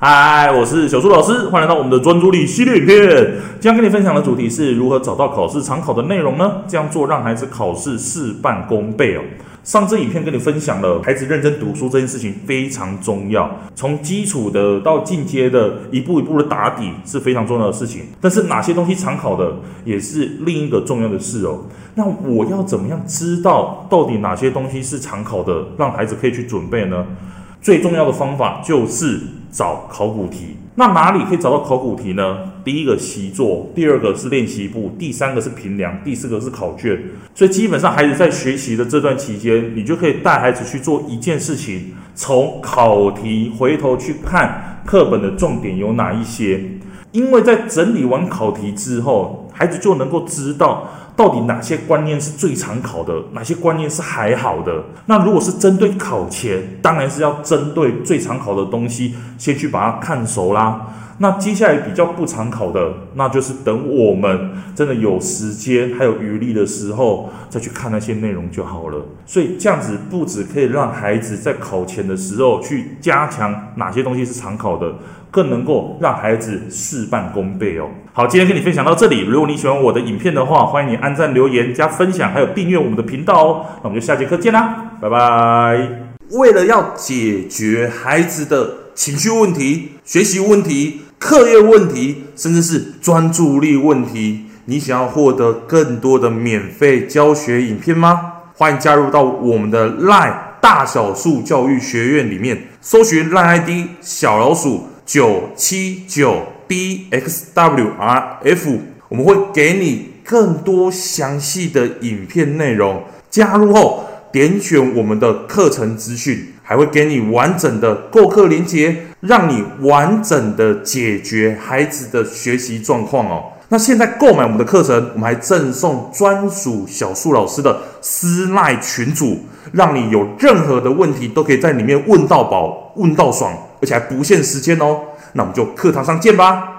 嗨，我是小苏老师，欢迎来到我们的专注力系列影片。今天跟你分享的主题是如何找到考试常考的内容呢？这样做让孩子考试事半功倍哦。上次影片跟你分享了孩子认真读书这件事情非常重要，从基础的到进阶的，一步一步的打底是非常重要的事情。但是哪些东西常考的也是另一个重要的事哦。那我要怎么样知道到底哪些东西是常考的，让孩子可以去准备呢？最重要的方法就是找考古题。那哪里可以找到考古题呢？第一个习作，第二个是练习簿，第三个是评量，第四个是考卷。所以基本上孩子在学习的这段期间，你就可以带孩子去做一件事情，从考题回头去看课本的重点有哪一些。因为在整理完考题之后，孩子就能够知道。到底哪些观念是最常考的？哪些观念是还好的？那如果是针对考前，当然是要针对最常考的东西，先去把它看熟啦。那接下来比较不常考的，那就是等我们真的有时间还有余力的时候，再去看那些内容就好了。所以这样子不止可以让孩子在考前的时候去加强哪些东西是常考的，更能够让孩子事半功倍哦。好，今天跟你分享到这里。如果你喜欢我的影片的话，欢迎你按赞、留言、加分享，还有订阅我们的频道哦。那我们就下节课见啦，拜拜。为了要解决孩子的情绪问题、学习问题，课业问题，甚至是专注力问题，你想要获得更多的免费教学影片吗？欢迎加入到我们的 LINE 大小数教育学院里面，搜寻 LINE ID 小老鼠九七九 dxwrf，我们会给你更多详细的影片内容。加入后，点选我们的课程资讯，还会给你完整的购课链接。让你完整的解决孩子的学习状况哦。那现在购买我们的课程，我们还赠送专属小树老师的私赖群组，让你有任何的问题都可以在里面问到饱、问到爽，而且还不限时间哦。那我们就课堂上见吧。